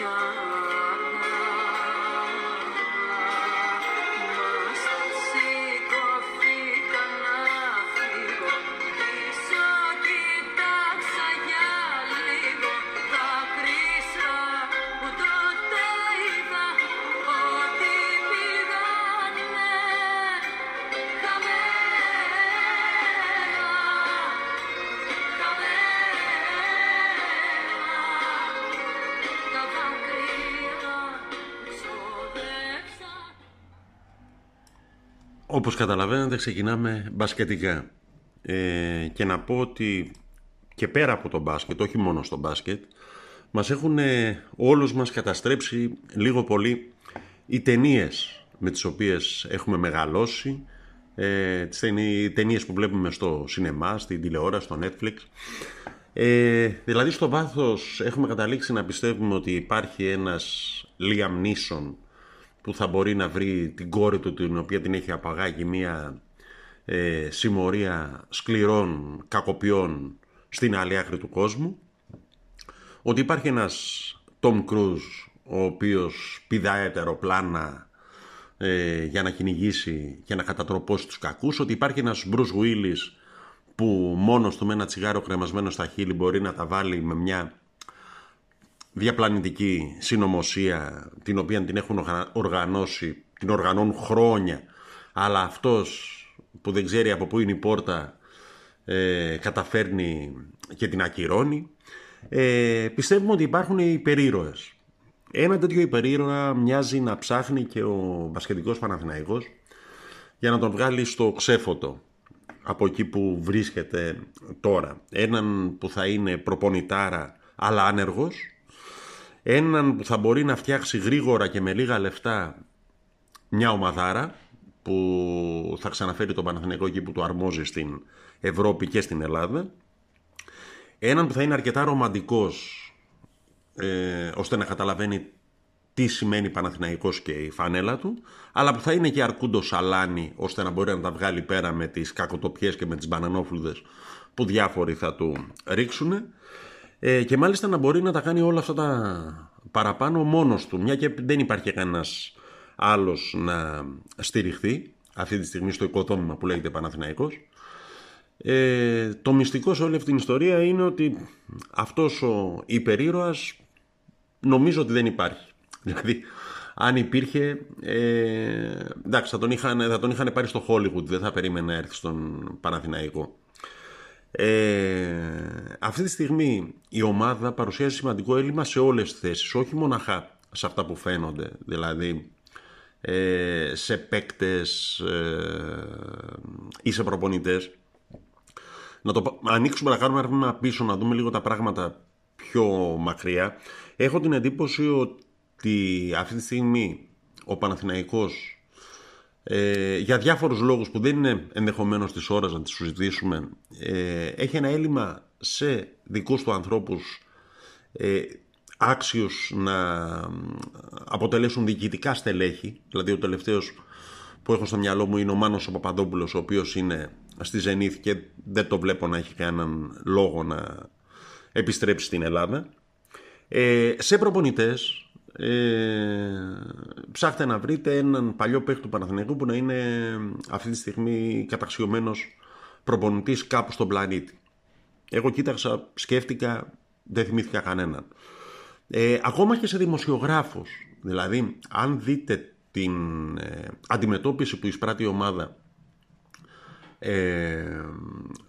your Όπως καταλαβαίνετε ξεκινάμε μπασκετικά ε, και να πω ότι και πέρα από το μπάσκετ, όχι μόνο στο μπάσκετ, μας έχουν όλους μας καταστρέψει λίγο πολύ οι ταινίες με τις οποίες έχουμε μεγαλώσει, ε, τις ταινίες που βλέπουμε στο σινεμά, στην τηλεόραση, στο Netflix. Ε, δηλαδή στο βάθος έχουμε καταλήξει να πιστεύουμε ότι υπάρχει ένας Liam Neeson που θα μπορεί να βρει την κόρη του την οποία την έχει απαγάγει μια ε, συμμορία σκληρών κακοποιών στην άλλη άκρη του κόσμου. Ότι υπάρχει ένας Tom Cruise ο οποίος πηδάει αεροπλάνα ε, για να κυνηγήσει και να κατατροπώσει τους κακούς. Ότι υπάρχει ένας Bruce Willis που μόνος του με ένα τσιγάρο κρεμασμένο στα χείλη μπορεί να τα βάλει με μια διαπλανητική συνωμοσία την οποία την έχουν οργανώσει, την οργανώνουν χρόνια αλλά αυτός που δεν ξέρει από πού είναι η πόρτα ε, καταφέρνει και την ακυρώνει. Ε, πιστεύουμε ότι υπάρχουν οι υπερήρωες ένα τέτοιο υπερήρωα μοιάζει να ψάχνει και ο μπασκετικός Παναθηναϊκός για να τον βγάλει στο ξέφωτο από εκεί που βρίσκεται τώρα. Έναν που θα είναι προπονητάρα αλλά άνεργος, έναν που θα μπορεί να φτιάξει γρήγορα και με λίγα λεφτά μια ομαδάρα που θα ξαναφέρει τον Παναθηναϊκό εκεί που το αρμόζει στην Ευρώπη και στην Ελλάδα. Έναν που θα είναι αρκετά ρομαντικός ε, ώστε να καταλαβαίνει τι σημαίνει Παναθηναϊκός και η φανέλα του αλλά που θα είναι και αρκούντο σαλάνι ώστε να μπορεί να τα βγάλει πέρα με τις κακοτοπιές και με τις μπανανόφλουδες που διάφοροι θα του ρίξουν ε, και μάλιστα να μπορεί να τα κάνει όλα αυτά τα παραπάνω μόνος του, μια και δεν υπάρχει κανένας άλλος να στηριχθεί αυτή τη στιγμή στο οικοδόμημα που λέγεται Παναθηναϊκός. Ε, το μυστικό σε όλη αυτή την ιστορία είναι ότι αυτός ο υπερήρωας νομίζω ότι δεν υπάρχει. Δηλαδή, αν υπήρχε, ε, εντάξει, θα τον, είχαν, θα τον είχαν πάρει στο Hollywood, δεν θα περίμενε να έρθει στον Παναθηναϊκό. Ε, αυτή τη στιγμή η ομάδα παρουσιάζει σημαντικό έλλειμμα σε όλες τις θέσεις, όχι μοναχά σε αυτά που φαίνονται, δηλαδή ε, σε παίκτες ε, ή σε προπονητές. Να το ανοίξουμε να κάνουμε ένα πίσω, να δούμε λίγο τα πράγματα πιο μακριά. Έχω την εντύπωση ότι αυτή τη στιγμή ο Παναθηναϊκός ε, για διάφορους λόγους που δεν είναι ενδεχομένως της ώρας να τις συζητήσουμε ε, έχει ένα έλλειμμα σε δικούς του ανθρώπους ε, άξιους να αποτελέσουν διοικητικά στελέχη. Δηλαδή ο τελευταίος που έχω στο μυαλό μου είναι ο Μάνος ο Παπαδόπουλος ο οποίος είναι στη Ζενήθ και δεν το βλέπω να έχει κανέναν λόγο να επιστρέψει στην Ελλάδα. Ε, σε προπονητές ε, ψάχτε να βρείτε έναν παλιό παίχτη του Παναθηναϊκού που να είναι αυτή τη στιγμή καταξιωμένος προπονητής κάπου στον πλανήτη. Εγώ κοίταξα, σκέφτηκα, δεν θυμήθηκα κανέναν. Ε, ακόμα και σε δημοσιογράφους. Δηλαδή, αν δείτε την ε, αντιμετώπιση που εισπράττει η ομάδα ε,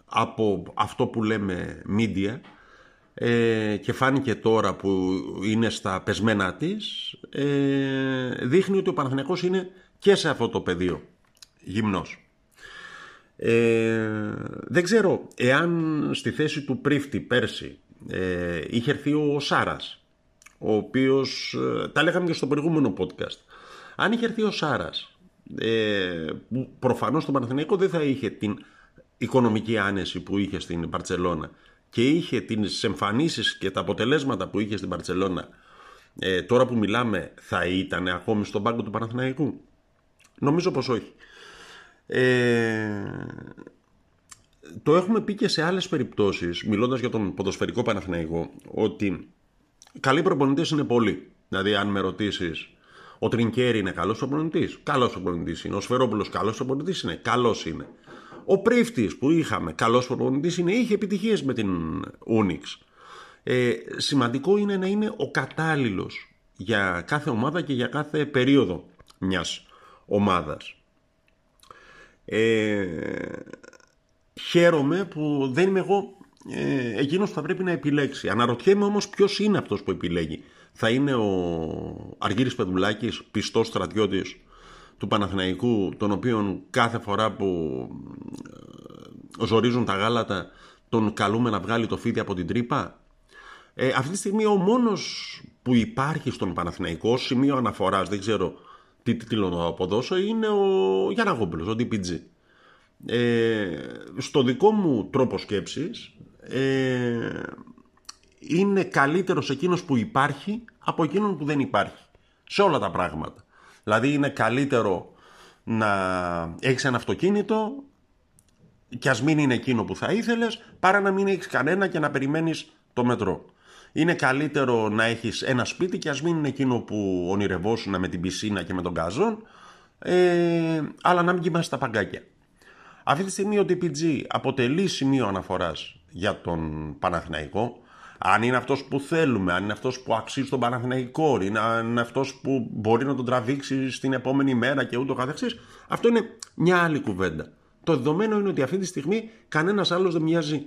από αυτό που λέμε media, ε, και φάνηκε τώρα που είναι στα πεσμένα της ε, δείχνει ότι ο Παναθηναϊκός είναι και σε αυτό το πεδίο γυμνός. Ε, δεν ξέρω εάν στη θέση του Πρίφτη πέρσι ε, είχε έρθει ο Σάρας ο οποίος, ε, τα λέγαμε και στο προηγούμενο podcast αν είχε έρθει ο Σάρας ε, που προφανώς το Παναθηναϊκό δεν θα είχε την οικονομική άνεση που είχε στην Παρτσελώνα και είχε τις εμφανίσεις και τα αποτελέσματα που είχε στην Παρσελώνα ε, τώρα που μιλάμε θα ήταν ακόμη στον πάγκο του Παναθηναϊκού; Νομίζω πως όχι ε, το έχουμε πει και σε άλλες περιπτώσεις μιλώντας για τον ποδοσφαιρικό Παναθηναϊκό ότι καλοί προπονητές είναι πολλοί Δηλαδή, αν με ρωτήσεις, ο Τρινκέρι είναι καλός προπονητής; Καλός προπονητής είναι. Ο Σφερόπουλος καλός προπονητής είναι; Καλός είναι. Ο Πρίφτης που είχαμε, καλός προπονητή είναι. Είχε επιτυχίες με την Ούνιξ. Ε, σημαντικό είναι να είναι ο κατάλληλος για κάθε ομάδα και για κάθε περίοδο μιας ομάδας. Ε, χαίρομαι που δεν είμαι εγώ ε, εκείνος που θα πρέπει να επιλέξει. Αναρωτιέμαι όμως ποιος είναι αυτός που επιλέγει. Θα είναι ο Αργύρης Πεδουλάκης, πιστός στρατιώτης; Του Παναθηναϊκού, τον οποίον κάθε φορά που ε, ζορίζουν τα γάλατα τον καλούμε να βγάλει το φίδι από την τρύπα. Ε, αυτή τη στιγμή ο μόνος που υπάρχει στον Παναθηναϊκό σημείο αναφοράς, δεν ξέρω τι τίτλο να αποδώσω, είναι ο Γιάννα ο DPG. Ε, στο δικό μου τρόπο σκέψης ε, είναι καλύτερος εκείνος που υπάρχει από εκείνον που δεν υπάρχει σε όλα τα πράγματα δηλαδή είναι καλύτερο να έχεις ένα αυτοκίνητο και ας μην είναι εκείνο που θα ήθελες παρά να μην έχεις κανένα και να περιμένεις το μετρό είναι καλύτερο να έχεις ένα σπίτι και ας μην είναι εκείνο που ονειρευόσουν με την πισίνα και με τον καζόν ε, αλλά να μην κοιμάσαι στα παγκάκια αυτή τη στιγμή ο DPG αποτελεί σημείο αναφοράς για τον Παναθηναϊκό. Αν είναι αυτός που θέλουμε, αν είναι αυτός που αξίζει τον Παναθηναϊκό, αν είναι αυτός που μπορεί να τον τραβήξει στην επόμενη μέρα και ούτω καθεξής, αυτό είναι μια άλλη κουβέντα. Το δεδομένο είναι ότι αυτή τη στιγμή κανένας άλλος δεν μοιάζει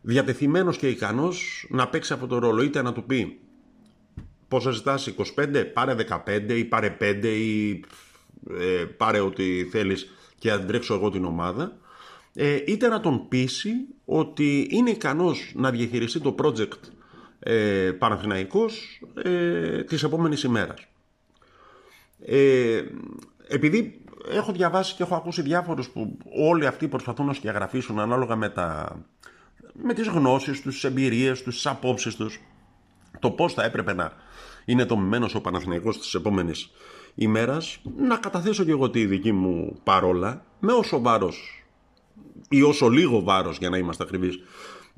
διατεθειμένος και ικανός να παίξει αυτό το ρόλο. Είτε να του πει πόσα ζητάς 25, πάρε 15 ή πάρε 5 ή ε, πάρε ό,τι θέλεις και αντρέξω εγώ την ομάδα ε, είτε να τον πείσει ότι είναι ικανός να διαχειριστεί το project ε, Παναθηναϊκός ε, της επόμενης ημέρας. Ε, επειδή έχω διαβάσει και έχω ακούσει διάφορους που όλοι αυτοί προσπαθούν να σκιαγραφίσουν ανάλογα με, τα, με τις γνώσεις τους, τις εμπειρίες τους, τις απόψεις τους, το πώς θα έπρεπε να είναι το μημένος ο Παναθηναϊκός της επόμενης ημέρας, να καταθέσω και εγώ τη δική μου παρόλα, με όσο βάρος ή όσο λίγο βάρος για να είμαστε ακριβείς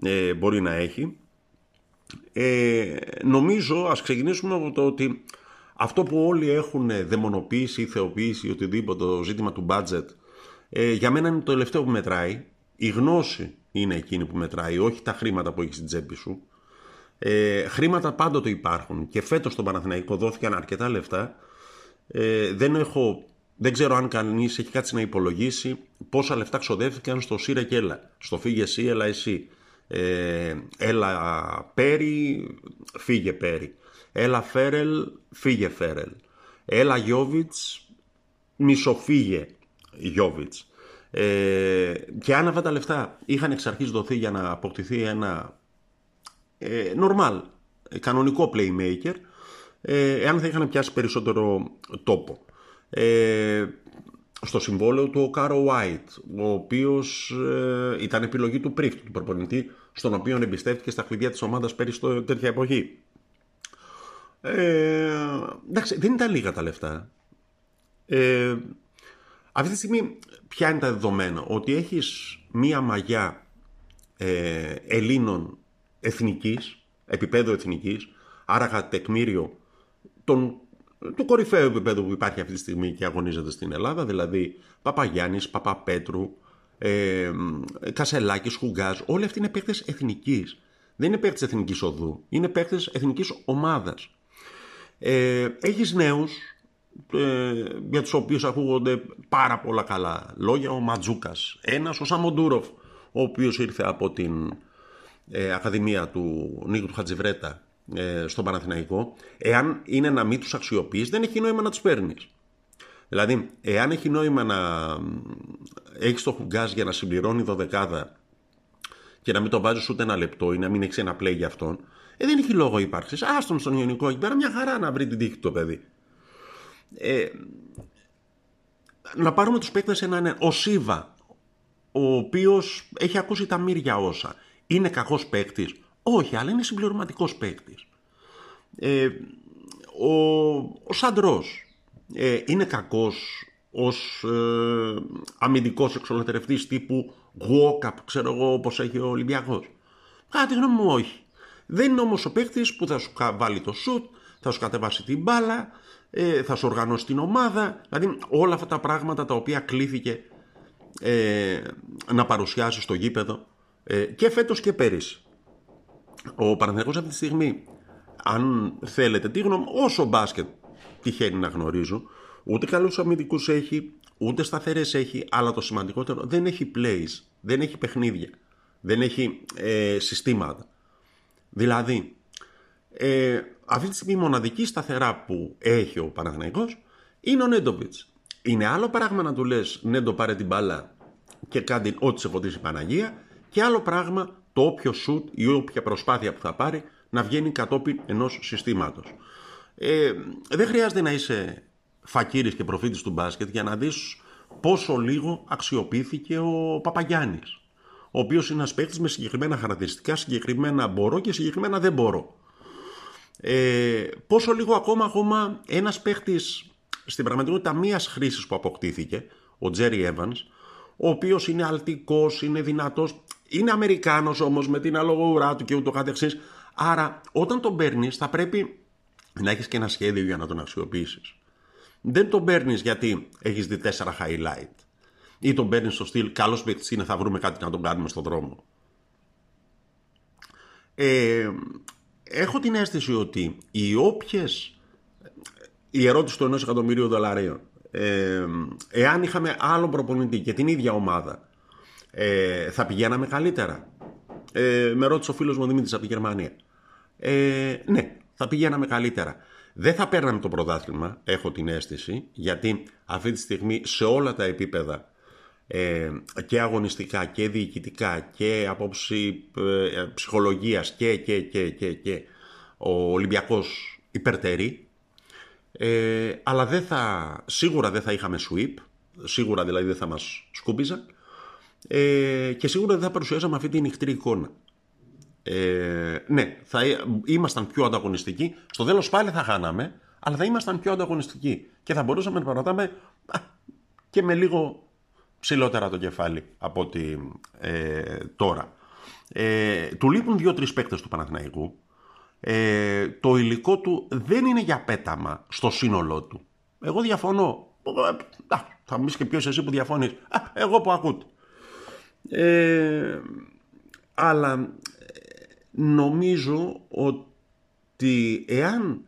ε, μπορεί να έχει. Ε, νομίζω, ας ξεκινήσουμε από το ότι αυτό που όλοι έχουν δαιμονοποιήσει ή θεοποιήσει ή οτιδήποτε το ζήτημα του budget ε, για μένα είναι το τελευταίο που μετράει. Η γνώση είναι εκείνη που μετράει, όχι τα χρήματα που έχεις στην τσέπη σου. Ε, χρήματα πάντοτε υπάρχουν και φέτος στον Παναθηναϊκό δόθηκαν αρκετά λεφτά. Ε, δεν έχω δεν ξέρω αν κανείς έχει κάτι να υπολογίσει πόσα λεφτά ξοδεύτηκαν στο Σύρα και έλα. Στο φύγε εσύ, έλα εσύ. Ε, έλα Πέρι, φύγε Πέρι. Έλα Φέρελ, φύγε Φέρελ. Έλα Γιώβιτς, μισοφύγε Γιώβιτς. Ε, και αν αυτά τα λεφτά είχαν εξ αρχής δοθεί για να αποκτηθεί ένα ε, normal, κανονικό playmaker, ε, εάν θα είχαν πιάσει περισσότερο τόπο ε, στο συμβόλαιο του ο Κάρο White, ο οποίος ε, ήταν επιλογή του Πρίφτ, του προπονητή, στον οποίο εμπιστεύτηκε στα κλειδιά της ομάδας πέρυσι στο τέτοια εποχή. Ε, εντάξει, δεν ήταν λίγα τα λεφτά. Ε, αυτή τη στιγμή ποια είναι τα δεδομένα, ότι έχεις μία μαγιά ε, Ελλήνων εθνικής, επίπεδο εθνικής, άρα τεκμήριο των του κορυφαίου επίπεδου που υπάρχει αυτή τη στιγμή και αγωνίζεται στην Ελλάδα, δηλαδή Παπαγιάννης, Παπαπέτρου, ε, Κασελάκης, Χουγκάς, όλοι αυτοί είναι παίκτες εθνικής. Δεν είναι παίκτες εθνικής οδού, είναι παίκτες εθνικής ομάδας. Ε, έχεις νέους, ε, για τους οποίους ακούγονται πάρα πολλά καλά λόγια, ο Ματζούκας, ένας ο Σαμοντούροφ, ο οποίος ήρθε από την ε, Ακαδημία του Νίκου του Χατζιβρέτα ε, στον Παναθηναϊκό, εάν είναι να μην τους αξιοποιείς, δεν έχει νόημα να τους παίρνεις. Δηλαδή, εάν έχει νόημα να έχεις το χουγκάζ για να συμπληρώνει δωδεκάδα και να μην το βάζεις ούτε ένα λεπτό ή να μην έχεις ένα play για αυτόν, ε, δεν έχει λόγο ύπαρξης. Άστον στον Ιωνικό εκεί πέρα, μια χαρά να βρει την τύχη το παιδί. Ε, να πάρουμε τους παίκτες έναν ο Σίβα, ο οποίος έχει ακούσει τα μύρια όσα. Είναι κακός παίκτης. Όχι, αλλά είναι συμπληρωματικός παίκτης. Ε, ο, ο Σαντρός ε, είναι κακός ως ε, αμυντικός εξολοτερευτής τύπου walk-up, ξέρω εγώ όπως έχει ο Ολυμπιακός. Κάτι γνώμη μου όχι. Δεν είναι όμως ο παίκτης που θα σου βάλει το σουτ, θα σου κατεβάσει την μπάλα, ε, θα σου οργανώσει την ομάδα. Δηλαδή όλα αυτά τα πράγματα τα οποία κλήθηκε ε, να παρουσιάσει στο γήπεδο ε, και φέτος και πέρυσι. Ο Παναθηναϊκός αυτή τη στιγμή, αν θέλετε τι γνώμη, όσο μπάσκετ τυχαίνει να γνωρίζω, ούτε καλούς αμυντικούς έχει, ούτε σταθερές έχει, αλλά το σημαντικότερο δεν έχει plays, δεν έχει παιχνίδια, δεν έχει ε, συστήματα. Δηλαδή, ε, αυτή τη στιγμή η μοναδική σταθερά που έχει ο Παναθηναϊκός είναι ο Νέντοβιτς. Είναι άλλο πράγμα να του λες Νέντο πάρε την μπάλα και κάνει ό,τι σε φωτίσει η Παναγία και άλλο πράγμα το όποιο σουτ ή όποια προσπάθεια που θα πάρει να βγαίνει κατόπιν ενός συστήματος. Ε, δεν χρειάζεται να είσαι φακύρης και προφήτης του μπάσκετ για να δεις πόσο λίγο αξιοποιήθηκε ο Παπαγιάννης ο οποίος είναι ένας παίκτης με συγκεκριμένα χαρακτηριστικά, συγκεκριμένα μπορώ και συγκεκριμένα δεν μπορώ. Ε, πόσο λίγο ακόμα, ακόμα ένας παίκτης στην πραγματικότητα μίας χρήσης που αποκτήθηκε, ο Τζέρι Evans, ο οποίος είναι αλτικός, είναι δυνατός, είναι Αμερικάνος όμως με την αλογοουρά του και ούτω καθεξής. Άρα όταν τον παίρνεις θα πρέπει να έχεις και ένα σχέδιο για να τον αξιοποιήσεις. Δεν τον παίρνεις γιατί έχεις δει τέσσερα highlight ή τον παίρνεις στο στυλ καλός παίκτης είναι, θα βρούμε κάτι να τον κάνουμε στον δρόμο. Ε, έχω την αίσθηση ότι οι όποιες. Η ερώτηση του ενός εκατομμυρίου δολαρίων. Ε, εάν είχαμε άλλον προπονητή και την ίδια ομάδα, ε, θα πηγαίναμε καλύτερα. Ε, με ρώτησε ο φίλος μου Δημήτρης από τη Γερμανία. Ε, ναι, θα πηγαίναμε καλύτερα. Δεν θα παίρναμε το πρωτάθλημα, έχω την αίσθηση, γιατί αυτή τη στιγμή σε όλα τα επίπεδα ε, και αγωνιστικά και διοικητικά και απόψη ε, ψυχολογίας και, και, και, και, και ο Ολυμπιακός υπερτερεί ε, αλλά δεν θα, σίγουρα δεν θα είχαμε sweep σίγουρα δηλαδή δεν θα μας σκούπιζαν ε, και σίγουρα δεν θα παρουσιάζαμε αυτή την νυχτήρη εικόνα ε, ναι, θα ήμασταν πιο ανταγωνιστικοί στο τέλος πάλι θα χάναμε αλλά θα ήμασταν πιο ανταγωνιστικοί και θα μπορούσαμε να παρατάμε και με λίγο ψηλότερα το κεφάλι από ότι ε, τώρα. Ε, του λείπουν δύο-τρεις παίκτες του Παναθηναϊκού. Ε, το υλικό του δεν είναι για πέταμα στο σύνολό του. Εγώ διαφωνώ. Α, θα μου και ποιος εσύ που διαφωνείς. Α, εγώ που ακούτε. Ε, αλλά νομίζω ότι εάν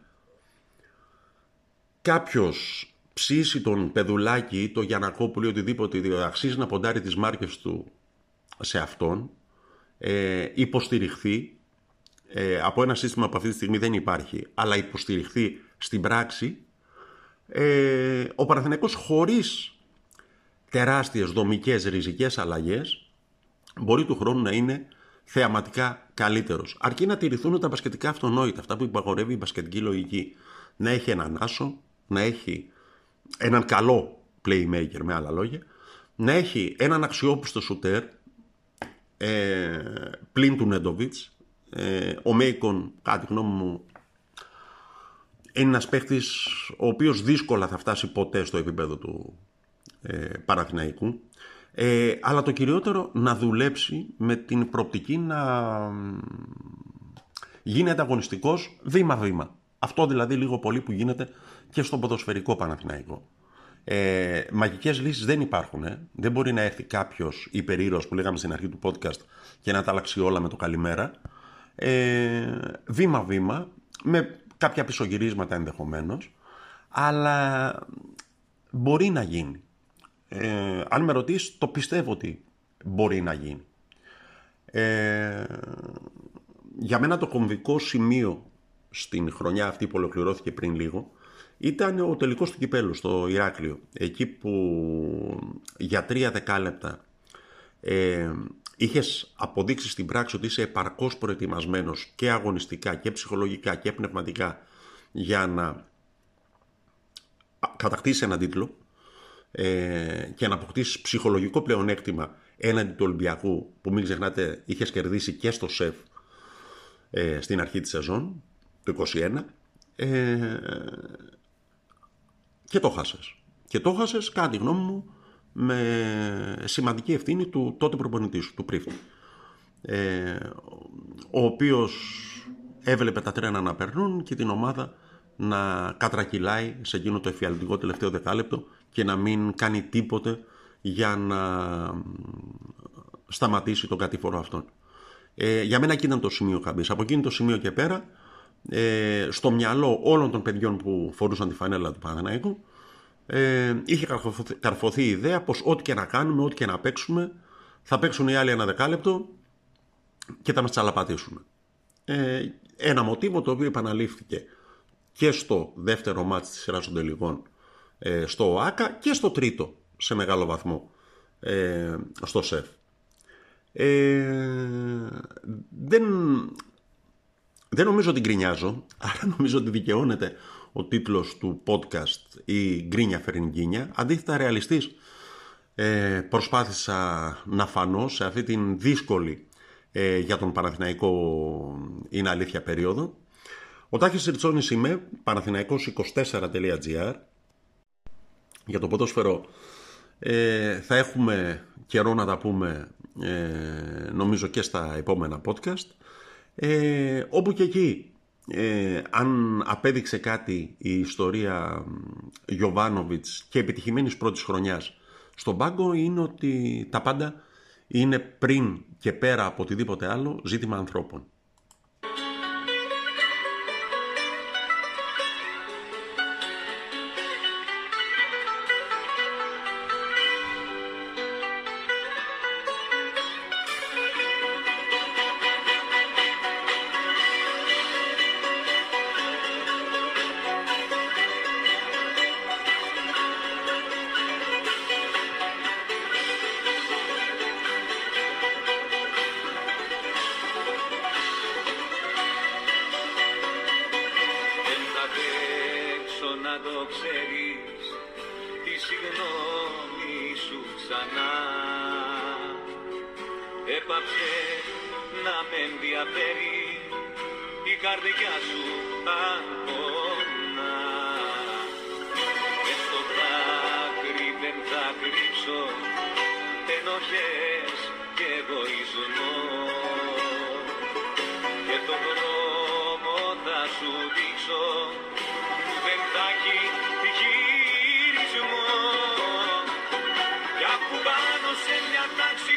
κάποιος ψήσει τον Πεδουλάκη ή το Γιανακόπουλο ή οτιδήποτε αξίζει να ποντάρει τις μάρκες του σε αυτόν, ε, υποστηριχθεί ε, από ένα σύστημα που αυτή τη στιγμή δεν υπάρχει, αλλά υποστηριχθεί στην πράξη, ε, ο Παναθηναϊκός χωρίς τεράστιες δομικές ριζικές αλλαγές μπορεί του χρόνου να είναι θεαματικά καλύτερος. Αρκεί να τηρηθούν τα μπασκετικά αυτονόητα, αυτά που υπαγορεύει η μπασκετική λογική. Να έχει έναν άσο, να έχει έναν καλό playmaker με άλλα λόγια, να έχει έναν αξιόπιστο σουτέρ ε, πλην του Νέντοβιτς. Ε, ο Μέικον, κάτι γνώμη μου, είναι ένας παίχτης ο οποίος δύσκολα θα φτάσει ποτέ στο επίπεδο του ε, Παραθυναϊκού. Ε, αλλά το κυριότερο να δουλέψει με την προοπτική να γίνει ανταγωνιστικός βήμα-βήμα. Αυτό δηλαδή λίγο πολύ που γίνεται και στον ποδοσφαιρικό Παναθηναϊκό. Ε, Μαγικές λύσεις δεν υπάρχουν. Ε. Δεν μπορεί να έρθει κάποιος υπερήρωο που λέγαμε στην αρχή του podcast και να τα αλλάξει όλα με το καλημέρα. Ε, Βήμα-βήμα, με κάποια πισωγυρίσματα ενδεχομένως, αλλά μπορεί να γίνει. Ε, αν με ρωτήσεις, το πιστεύω ότι μπορεί να γίνει. Ε, για μένα το κομβικό σημείο στην χρονιά αυτή που ολοκληρώθηκε πριν λίγο ήταν ο τελικός του κυπέλου στο Ηράκλειο. Εκεί που για τρία δεκάλεπτα ε, είχες αποδείξεις στην πράξη ότι είσαι επαρκώς προετοιμασμένος και αγωνιστικά και ψυχολογικά και πνευματικά για να κατακτήσεις έναν τίτλο ε, και να αποκτήσεις ψυχολογικό πλεονέκτημα έναντι του Ολυμπιακού που μην ξεχνάτε είχες κερδίσει και στο ΣΕΦ ε, στην αρχή της σεζόν το 2021 ε, και το χάσες. Και το χάσες, κάτι γνώμη μου, με σημαντική ευθύνη του τότε προπονητή σου, του Πρίφτη. Ε, ο οποίος έβλεπε τα τρένα να περνούν και την ομάδα να κατρακυλάει σε εκείνο το εφιαλτικό τελευταίο δεκάλεπτο και να μην κάνει τίποτε για να σταματήσει τον κατήφορο αυτόν. Ε, για μένα εκεί ήταν το σημείο καμπής. Από εκείνο το σημείο και πέρα, ε, στο μυαλό όλων των παιδιών που φορούσαν τη φανέλα του Παναθηναϊκού, ε, είχε καρφωθεί, καρφωθεί η ιδέα πως ό,τι και να κάνουμε, ό,τι και να παίξουμε, θα παίξουν οι άλλοι ένα δεκάλεπτο και θα μας τσαλαπατήσουν. Ε, ένα μοτίβο το οποίο επαναλήφθηκε και στο δεύτερο μάτς της σειράς των τελικών ε, στο ΟΑΚΑ και στο τρίτο σε μεγάλο βαθμό ε, στο ΣΕΦ. Ε, δεν, δεν νομίζω ότι γκρινιάζω, άρα νομίζω ότι δικαιώνεται ο τίτλος του podcast η γκρίνια φερνγκίνια. Αντίθετα ρεαλιστής ε, προσπάθησα να φανώ σε αυτή την δύσκολη ε, για τον Παναθηναϊκό είναι αλήθεια περίοδο. Ο Τάκης Ριτσόνης είμαι, παναθηναϊκός24.gr για το ποδόσφαιρο ε, θα έχουμε καιρό να τα πούμε ε, νομίζω και στα επόμενα podcast ε, όπου και εκεί ε, αν απέδειξε κάτι η ιστορία Γιωβάνοβιτς και επιτυχημένης πρώτης χρονιάς στον πάγκο είναι ότι τα πάντα είναι πριν και πέρα από οτιδήποτε άλλο ζήτημα ανθρώπων. ξέρεις τη συγγνώμη σου ξανά. Έπαψε να με ενδιαφέρει η καρδιά σου αν πονά. Μες στο δάκρυ δεν θα κρύψω ενοχές και εγωισμό. Και το δρόμο θα σου δείξω δεν θα